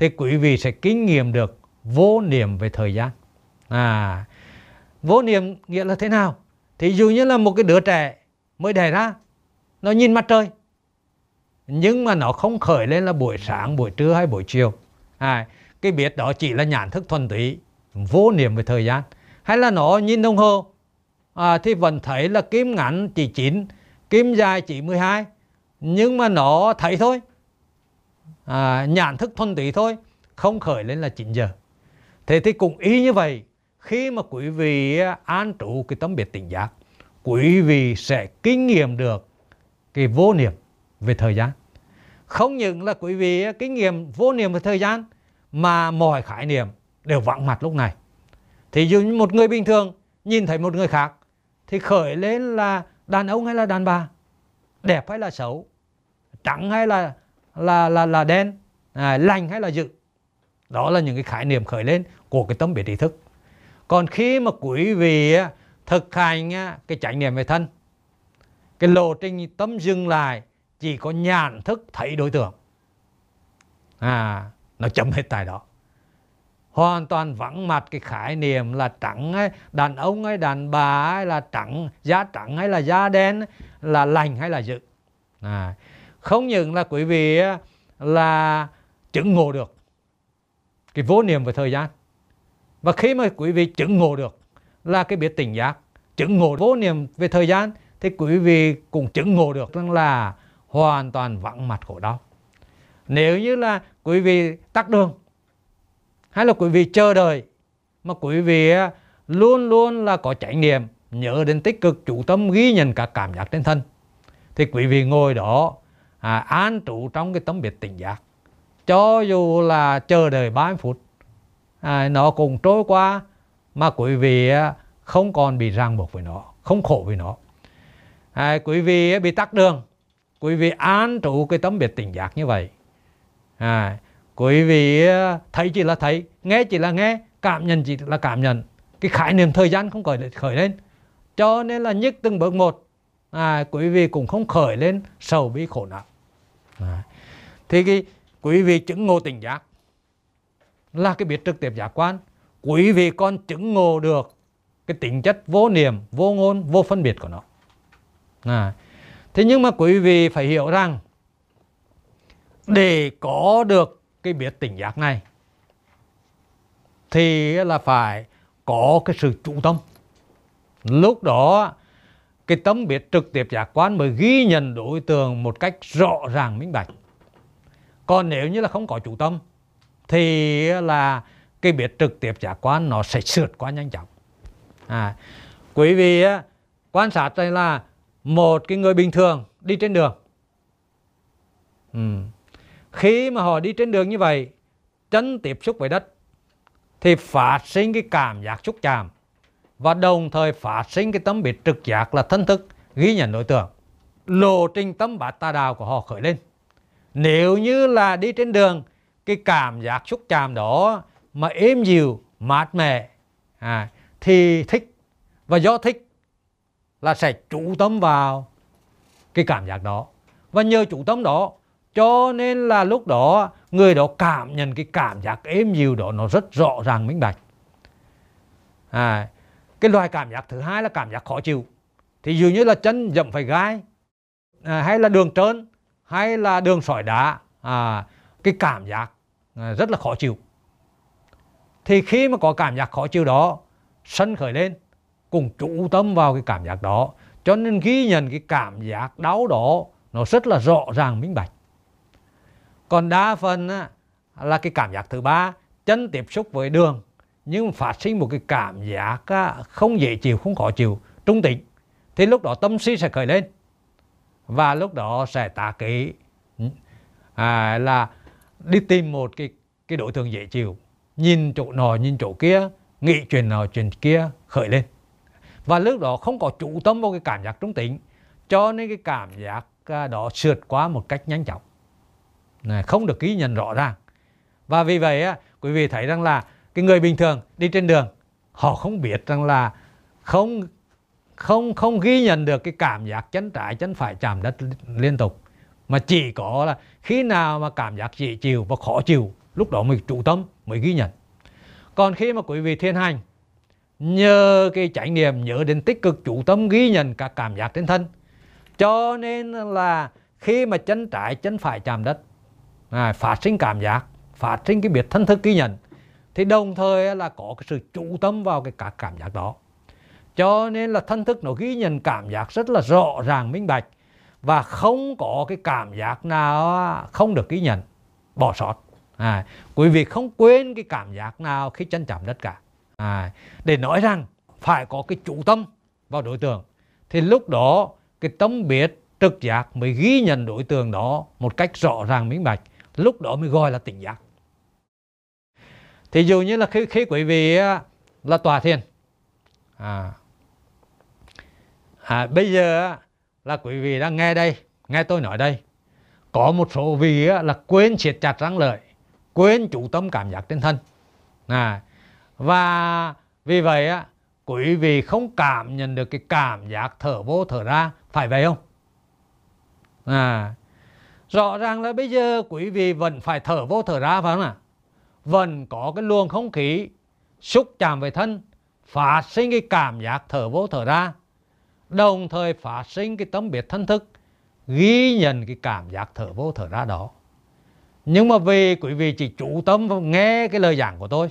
thì quý vị sẽ kinh nghiệm được vô niệm về thời gian. À, vô niệm nghĩa là thế nào? Thì dù như là một cái đứa trẻ mới đẻ ra nó nhìn mặt trời nhưng mà nó không khởi lên là buổi sáng buổi trưa hay buổi chiều. À, cái biết đó chỉ là nhãn thức thuần túy vô niệm về thời gian. Hay là nó nhìn đồng hồ à, thì vẫn thấy là kim ngắn chỉ 9 kim dài chỉ 12 nhưng mà nó thấy thôi à, nhãn thức thuần túy thôi không khởi lên là 9 giờ. Thế thì cũng y như vậy khi mà quý vị à, an trụ cái tâm biệt tỉnh giác quý vị sẽ kinh nghiệm được cái vô niệm về thời gian. Không những là quý vị à, kinh nghiệm vô niệm về thời gian mà mọi khái niệm đều vắng mặt lúc này. Thì dù một người bình thường nhìn thấy một người khác thì khởi lên là đàn ông hay là đàn bà? Đẹp hay là xấu? Trắng hay là là là là đen à, lành hay là dữ? Đó là những cái khái niệm khởi lên của cái tâm biệt ý thức. Còn khi mà quý vị thực hành cái chánh niệm về thân cái lộ trình tâm dừng lại chỉ có nhận thức thấy đối tượng. À nó chấm hết tại đó. Hoàn toàn vắng mặt cái khái niệm là trắng ấy, đàn ông hay đàn bà ấy là trắng da trắng hay là da đen là lành hay là dữ. À, không những là quý vị là chứng ngộ được cái vô niệm về thời gian. Và khi mà quý vị chứng ngộ được là cái biết tỉnh giác, chứng ngộ vô niệm về thời gian, thì quý vị cũng chứng ngộ được rằng là hoàn toàn vắng mặt khổ đau. Nếu như là quý vị tắt đường, hay là quý vị chờ đợi, mà quý vị luôn luôn là có trải nghiệm, nhớ đến tích cực, chủ tâm ghi nhận các cảm giác trên thân, thì quý vị ngồi đó à, an trụ trong cái tấm biệt tỉnh giác. Cho dù là chờ đợi 30 phút à, nó cũng trôi qua mà quý vị à, không còn bị ràng buộc với nó không khổ với nó. À, quý vị à, bị tắc đường quý vị an trụ cái tấm biệt tỉnh giác như vậy. À, quý vị à, thấy chỉ là thấy nghe chỉ là nghe cảm nhận chỉ là cảm nhận. Cái khái niệm thời gian không khởi khởi lên. Cho nên là nhức từng bước một à, quý vị cũng không khởi lên sầu bi khổ não à. thì cái quý vị chứng ngộ tỉnh giác là cái biết trực tiếp giác quan quý vị còn chứng ngộ được cái tính chất vô niệm, vô ngôn, vô phân biệt của nó à. thế nhưng mà quý vị phải hiểu rằng để có được cái biết tỉnh giác này thì là phải có cái sự chủ tâm lúc đó cái tâm biết trực tiếp giác quan mới ghi nhận đối tượng một cách rõ ràng minh bạch. Còn nếu như là không có chủ tâm thì là cái biết trực tiếp giác quan nó sẽ sượt quá nhanh chóng. À, quý vị quan sát đây là một cái người bình thường đi trên đường. Ừ. khi mà họ đi trên đường như vậy chân tiếp xúc với đất thì phát sinh cái cảm giác xúc chạm và đồng thời phát sinh cái tấm biệt trực giác là thân thức ghi nhận đối tượng. Lộ trình tâm bát tà đạo của họ khởi lên. Nếu như là đi trên đường cái cảm giác xúc chạm đó mà êm dịu mát mẻ à, thì thích. Và do thích là sẽ chủ tâm vào cái cảm giác đó. Và nhờ chủ tâm đó cho nên là lúc đó người đó cảm nhận cái cảm giác êm dịu đó nó rất rõ ràng minh bạch. À, cái loài cảm giác thứ hai là cảm giác khó chịu. Thì dù như là chân dậm phải gai à, hay là đường trơn hay là đường sỏi đá à, cái cảm giác à, rất là khó chịu. Thì khi mà có cảm giác khó chịu đó sân khởi lên cùng chú tâm vào cái cảm giác đó. Cho nên ghi nhận cái cảm giác đau đó nó rất là rõ ràng minh bạch. Còn đa phần á, là cái cảm giác thứ ba chân tiếp xúc với đường nhưng phát sinh một cái cảm giác không dễ chịu không khó chịu trung tính. Thì lúc đó tâm si sẽ khởi lên. Và lúc đó sẽ tả kỹ à, là đi tìm một cái cái đối tượng dễ chịu. Nhìn chỗ nọ nhìn chỗ kia nghĩ chuyện nào chuyện kia khởi lên. Và lúc đó không có chủ tâm vào cái cảm giác trung tính. Cho nên cái cảm giác à, đó sượt qua một cách nhanh chóng. Không được ghi nhận rõ ràng. Và vì vậy á, quý vị thấy rằng là cái người bình thường đi trên đường họ không biết rằng là không không không ghi nhận được cái cảm giác chân trái chân phải chạm đất liên tục. Mà chỉ có là khi nào mà cảm giác dễ chịu và khó chịu lúc đó mới chủ tâm mới ghi nhận. Còn khi mà quý vị thiên hành nhờ cái trải nghiệm nhớ đến tích cực chủ tâm ghi nhận các cảm giác trên thân cho nên là khi mà chân trái chân phải chạm đất à, phát sinh cảm giác phát sinh cái biệt thân thức ghi nhận thì đồng thời là có cái sự chủ tâm vào cái các cảm giác đó. Cho nên là thân thức nó ghi nhận cảm giác rất là rõ ràng minh bạch. Và không có cái cảm giác nào không được ghi nhận bỏ sót. À, quý vị không quên cái cảm giác nào khi chân chạm đất cả. À, để nói rằng phải có cái chủ tâm vào đối tượng thì lúc đó cái tâm biết trực giác mới ghi nhận đối tượng đó một cách rõ ràng minh bạch. Lúc đó mới gọi là tỉnh giác thì dù như là khi, khi quý vị là tòa thiền. À, à, bây giờ là quý vị đang nghe đây nghe tôi nói đây. Có một số vị là quên siết chặt răng lợi quên chủ tâm cảm giác trên thân. À, và vì vậy á quý vị không cảm nhận được cái cảm giác thở vô thở ra phải vậy không? À. Rõ ràng là bây giờ quý vị vẫn phải thở vô thở ra phải không ạ? Vẫn có cái luồng không khí xúc chạm về thân phát sinh cái cảm giác thở vô thở ra. Đồng thời phát sinh cái tấm biệt thân thức ghi nhận cái cảm giác thở vô thở ra đó. Nhưng mà vì quý vị chỉ chủ tâm nghe cái lời giảng của tôi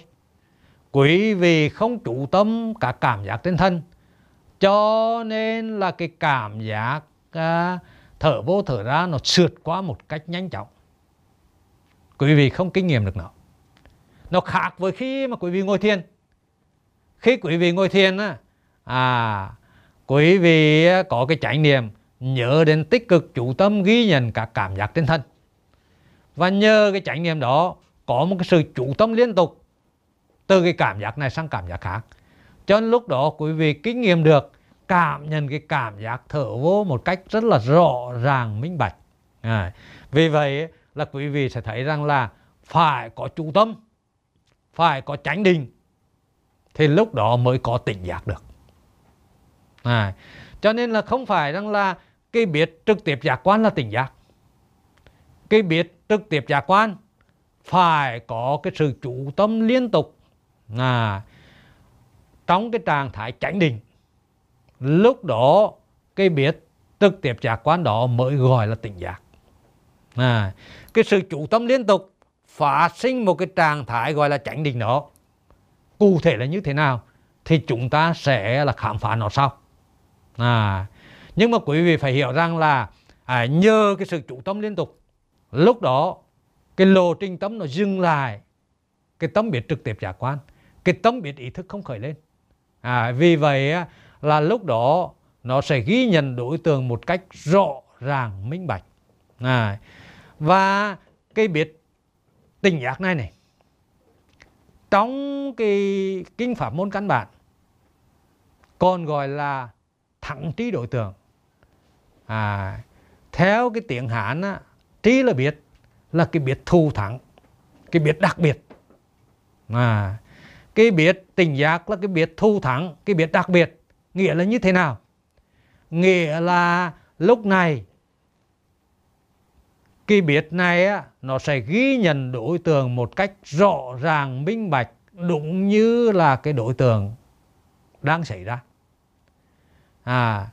quý vị không chủ tâm cả cảm giác trên thân. Cho nên là cái cảm giác à, thở vô thở ra nó sượt qua một cách nhanh chóng. Quý vị không kinh nghiệm được nó nó khác với khi mà quý vị ngồi thiền. Khi quý vị ngồi thiền á à quý vị có cái trải nghiệm nhớ đến tích cực chủ tâm ghi nhận các cảm giác trên thân. Và nhờ cái trải nghiệm đó có một cái sự chủ tâm liên tục từ cái cảm giác này sang cảm giác khác. Cho nên lúc đó quý vị kinh nghiệm được cảm nhận cái cảm giác thở vô một cách rất là rõ ràng minh bạch. À, vì vậy là quý vị sẽ thấy rằng là phải có chủ tâm phải có chánh định thì lúc đó mới có tỉnh giác được. À, cho nên là không phải rằng là cái biết trực tiếp giác quan là tỉnh giác. Cái biết trực tiếp giác quan phải có cái sự chủ tâm liên tục. À, trong cái trạng thái chánh định lúc đó cái biết trực tiếp giác quan đó mới gọi là tỉnh giác. À, cái sự chủ tâm liên tục phát sinh một cái trạng thái gọi là chánh định đó cụ thể là như thế nào thì chúng ta sẽ là khám phá nó sau. À, nhưng mà quý vị phải hiểu rằng là à, nhờ cái sự chủ tâm liên tục lúc đó cái lộ trình tâm nó dừng lại cái tâm biết trực tiếp giác quan cái tâm biết ý thức không khởi lên. À, vì vậy là lúc đó nó sẽ ghi nhận đối tượng một cách rõ ràng minh bạch. À, và cái biết tình giác này này. Trong cái kinh pháp môn căn bản còn gọi là thẳng trí đối tượng. À, theo cái tiếng hán á, trí là biết là cái biết thù thắng cái biết đặc biệt. À, cái biết tình giác là cái biết thù thắng cái biết đặc biệt. Nghĩa là như thế nào? Nghĩa là lúc này cái biết này á, nó sẽ ghi nhận đối tượng một cách rõ ràng minh bạch đúng như là cái đối tượng đang xảy ra. À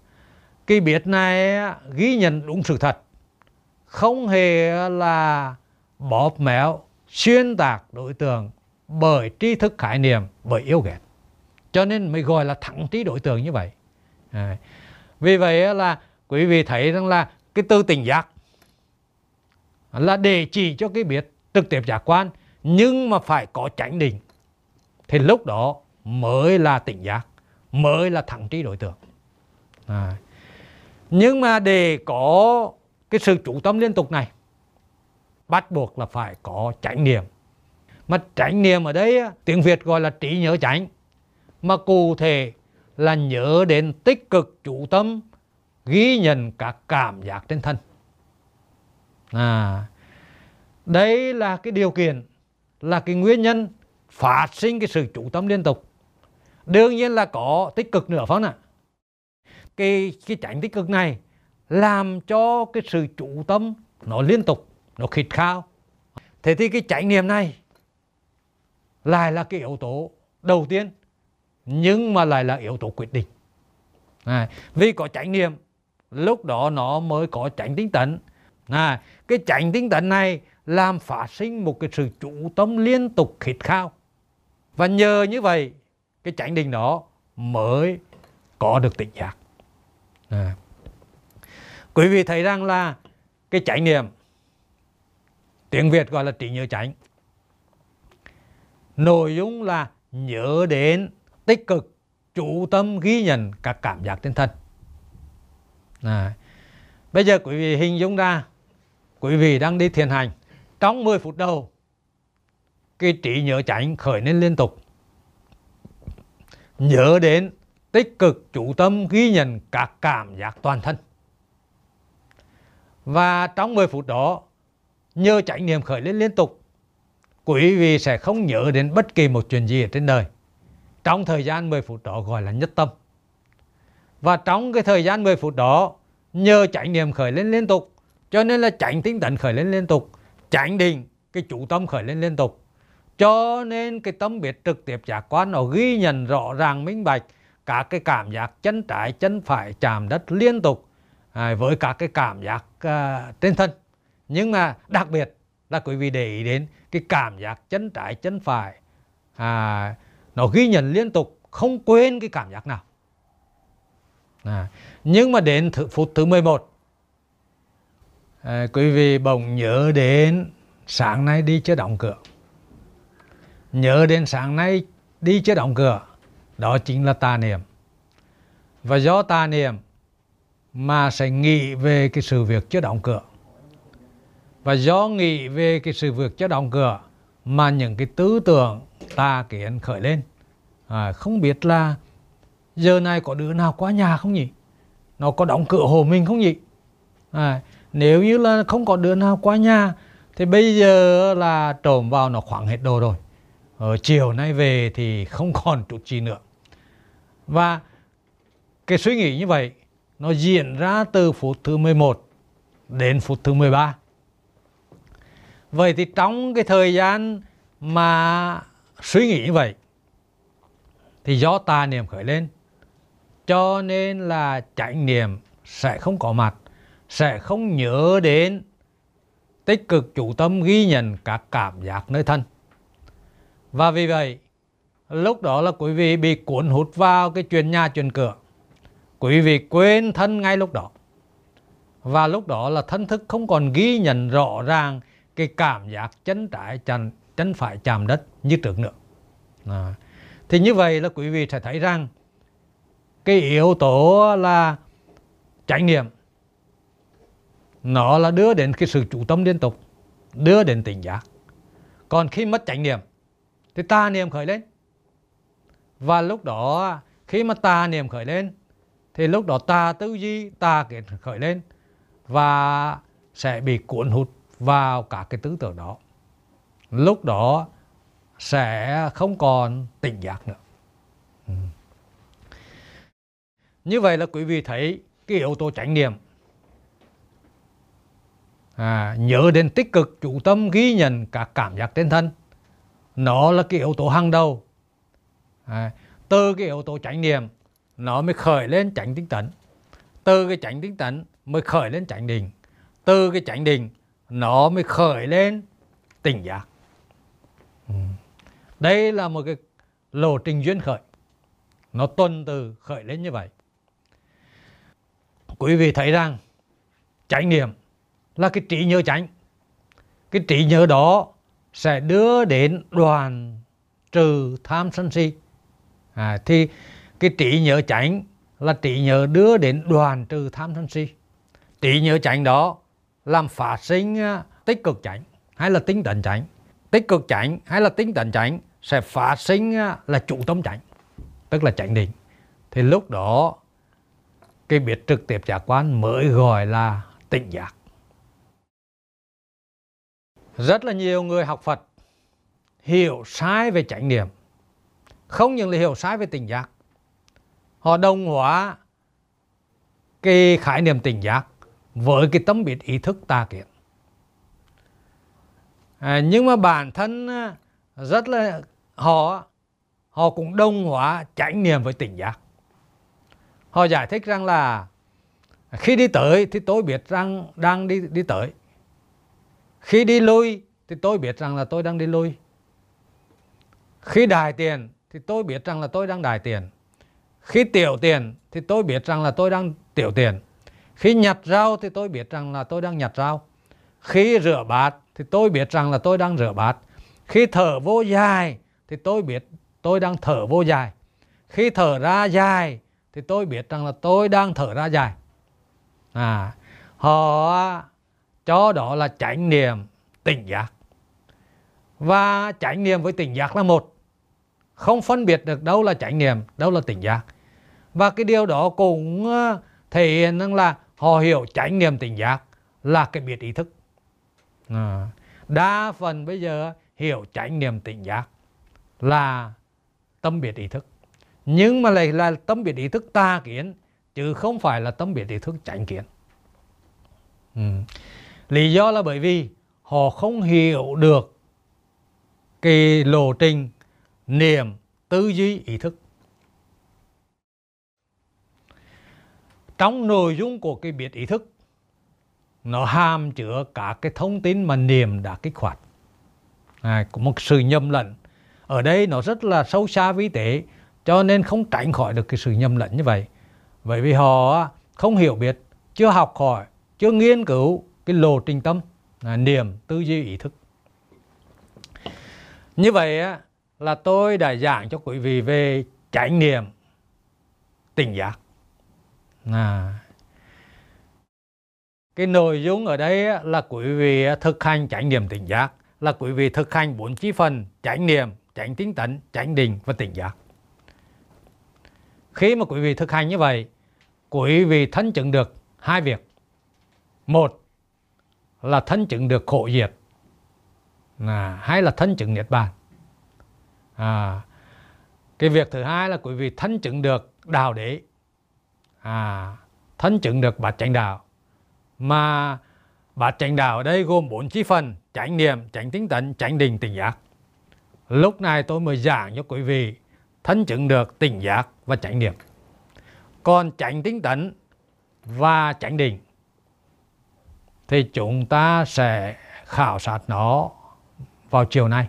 cái biết này á, ghi nhận đúng sự thật. Không hề là bóp méo xuyên tạc đối tượng bởi tri thức khái niệm bởi yêu ghét. Cho nên mới gọi là thẳng trí đối tượng như vậy. À, vì vậy là quý vị thấy rằng là cái tư tình giác là để chỉ cho cái biết trực tiếp giác quan, nhưng mà phải có chánh định. Thì lúc đó mới là tỉnh giác, mới là thẳng trí đối tượng. À. nhưng mà để có cái sự chủ tâm liên tục này, bắt buộc là phải có chánh niệm. Mà chánh niệm ở đây tiếng Việt gọi là trí nhớ chánh. Mà cụ thể là nhớ đến tích cực chủ tâm, ghi nhận các cảm giác trên thân à đây là cái điều kiện là cái nguyên nhân phát sinh cái sự chủ tâm liên tục. Đương nhiên là có tích cực nữa phải không ạ? Cái cái tránh tích cực này làm cho cái sự chủ tâm nó liên tục nó khịt khao. Thế thì cái trải niệm này lại là cái yếu tố đầu tiên nhưng mà lại là yếu tố quyết định. À, vì có trải niệm lúc đó nó mới có tránh tính tấn. À, cái chánh tinh tấn này làm phát sinh một cái sự chủ tâm liên tục khít khao và nhờ như vậy, cái chánh định đó mới có được tỉnh giác à. quý vị thấy rằng là cái chánh niệm, tiếng việt gọi là trí nhớ chánh nội dung là nhớ đến tích cực, chủ tâm ghi nhận các cảm giác tinh thần à. bây giờ quý vị hình dung ra quý vị đang đi thiền hành, trong 10 phút đầu, cái trí nhớ chánh khởi lên liên tục. Nhớ đến tích cực chủ tâm ghi nhận các cảm giác toàn thân. Và trong 10 phút đó nhờ chánh niệm khởi lên liên tục. Quý vị sẽ không nhớ đến bất kỳ một chuyện gì ở trên đời. Trong thời gian 10 phút đó gọi là nhất tâm. Và trong cái thời gian 10 phút đó nhờ chánh niệm khởi lên liên tục cho nên là chánh tinh tấn khởi lên liên tục chánh định cái chủ tâm khởi lên liên tục. Cho nên cái tâm biết trực tiếp giác quan nó ghi nhận rõ ràng minh bạch các cái cảm giác chân trái chân phải chạm đất liên tục à, với các cái cảm giác à, trên thân. Nhưng mà đặc biệt là quý vị để ý đến cái cảm giác chân trái chân phải à, nó ghi nhận liên tục không quên cái cảm giác nào. À, nhưng mà đến th phút thứ 11 à, quý vị bỗng nhớ đến sáng nay đi chưa đóng cửa? Nhớ đến sáng nay đi chưa đóng cửa? Đó chính là tà niệm. Và do tà niệm mà sẽ nghĩ về cái sự việc chưa đóng cửa. Và do nghĩ về cái sự việc chưa đóng cửa mà những cái tư tưởng tà kiến khởi lên. À, không biết là giờ này có đứa nào qua nhà không nhỉ? Nó có đóng cửa hồ mình không nhỉ? À, nếu như là không có đứa nào qua nhà, thì bây giờ là trộm vào nó khoảng hết đồ rồi. Ở chiều nay về thì không còn chút gì nữa. Và cái suy nghĩ như vậy, nó diễn ra từ phút thứ 11 đến phút thứ 13 vậy thì trong cái thời gian mà suy nghĩ như vậy, thì do tà niệm khởi lên, cho nên là chánh niệm sẽ không có mặt sẽ không nhớ đến tích cực chủ tâm ghi nhận các cảm giác nơi thân. Và vì vậy lúc đó là quý vị bị cuốn hút vào cái chuyện nhà chuyện cửa. Quý vị quên thân ngay lúc đó. Và lúc đó là thân thức không còn ghi nhận rõ ràng cái cảm giác chân trái chân, chân phải chạm đất như trước nữa. À. thì như vậy là quý vị sẽ thấy rằng cái yếu tố là trải nghiệm nó là đưa đến cái sự chủ tâm liên tục, đưa đến tỉnh giác. Còn khi mất chánh niệm, thì tà niệm khởi lên. Và lúc đó, khi mà tà niệm khởi lên, thì lúc đó tà tư duy, tà kiến khởi lên và sẽ bị cuốn hút vào cả cái tư tưởng đó. Lúc đó sẽ không còn tỉnh giác nữa. Ừ. như vậy là quý vị thấy cái yếu tố chánh niệm à, nhớ đến tích cực chủ tâm ghi nhận các cảm giác trên thân. Nó là cái yếu tố hàng đầu. À, từ cái yếu tố chánh niệm nó mới khởi lên chánh tinh tấn. Từ cái chánh tinh tấn mới khởi lên chánh định. Từ cái chánh định nó mới khởi lên tỉnh giác. Ừ. đây là một cái lộ trình duyên khởi. Nó tuần từ khởi lên như vậy. Quý vị thấy rằng chánh niệm là cái trí nhớ chánh. Cái trí nhớ đó sẽ đưa đến đoàn trừ tham sân si. À, thì cái trí nhớ chánh là trí nhớ đưa đến đoàn trừ tham sân si. Trí nhớ chánh đó làm phát sinh à, tích cực chánh hay là tinh tấn chánh. Tích cực chánh hay là tinh tấn chánh sẽ phát sinh à, là chủ tâm chánh tức là chánh định. Thì lúc đó cái biết trực tiếp giác quan mới gọi là tỉnh giác rất là nhiều người học Phật hiểu sai về chánh niệm không những là hiểu sai về tỉnh giác họ đồng hóa cái khái niệm tỉnh giác với cái tâm biệt ý thức tà kiến. À, nhưng mà bản thân à, rất là họ họ cũng đồng hóa chánh niệm với tỉnh giác. Họ giải thích rằng là khi đi tới thì tôi biết rằng đang đi đi tới khi đi lui thì tôi biết rằng là tôi đang đi lui khi đài tiền thì tôi biết rằng là tôi đang đài tiền. Khi tiểu tiền thì tôi biết rằng là tôi đang tiểu tiền. Khi nhặt rau thì tôi biết rằng là tôi đang nhặt rau. Khi rửa bát thì tôi biết rằng là tôi đang rửa bát. Khi thở vô dài thì tôi biết tôi đang thở vô dài. Khi thở ra dài thì tôi biết rằng là tôi đang thở ra dài. À họ cho đó là chánh niệm tỉnh giác. Và chánh niệm với tỉnh giác là một không phân biệt được đâu là chánh niệm đâu là tỉnh giác. Và cái điều đó cũng ờ, thể hiện rằng là họ hiểu chánh niệm tỉnh giác là cái biệt ý thức. À, đa phần bây giờ hiểu chánh niệm tỉnh giác là tâm biệt ý thức. Nhưng mà lại là tâm biệt ý thức ta kiến chứ không phải là tâm biệt ý thức chánh kiến. Ừ lý do là bởi vì họ không hiểu được cái lộ trình niệm tư duy ý thức. Trong nội dung của cái biệt ý thức nó hàm chứa cả cái thông tin mà niệm đã kích hoạt. À, có một sự nhầm lẫn. Ở đây nó rất là sâu xa vi tế cho nên không tránh khỏi được cái sự nhầm lẫn như vậy. Bởi vì họ không hiểu biết chưa học hỏi chưa nghiên cứu cái lộ trình tâm à, niềm tư duy ý thức. Như vậy á, là tôi đã giảng cho quý vị về trải niệm tỉnh giác. À. cái nội dung ở đây là quý vị thực hành trải niệm tỉnh giác là quý vị thực hành bốn chi phần trải niệm tránh tính tấn tránh định và tỉnh giác. Khi mà quý vị thực hành như vậy quý vị thân chứng được hai việc. Một là thân chứng được khổ diệt. À, hay là thân chứng niết bàn. À, cái việc thứ hai là quý vị thân chứng được đạo đế. À, thân chứng được bát chánh đạo. Mà bát chánh đạo ở đây gồm bốn chi phần chánh niệm chánh tinh tấn chánh định tỉnh giác. Lúc này tôi mới giảng cho quý vị thân chứng được tỉnh giác và chánh niệm. Còn chánh tinh tấn và chánh định thì chúng ta sẽ khảo sát nó vào chiều nay.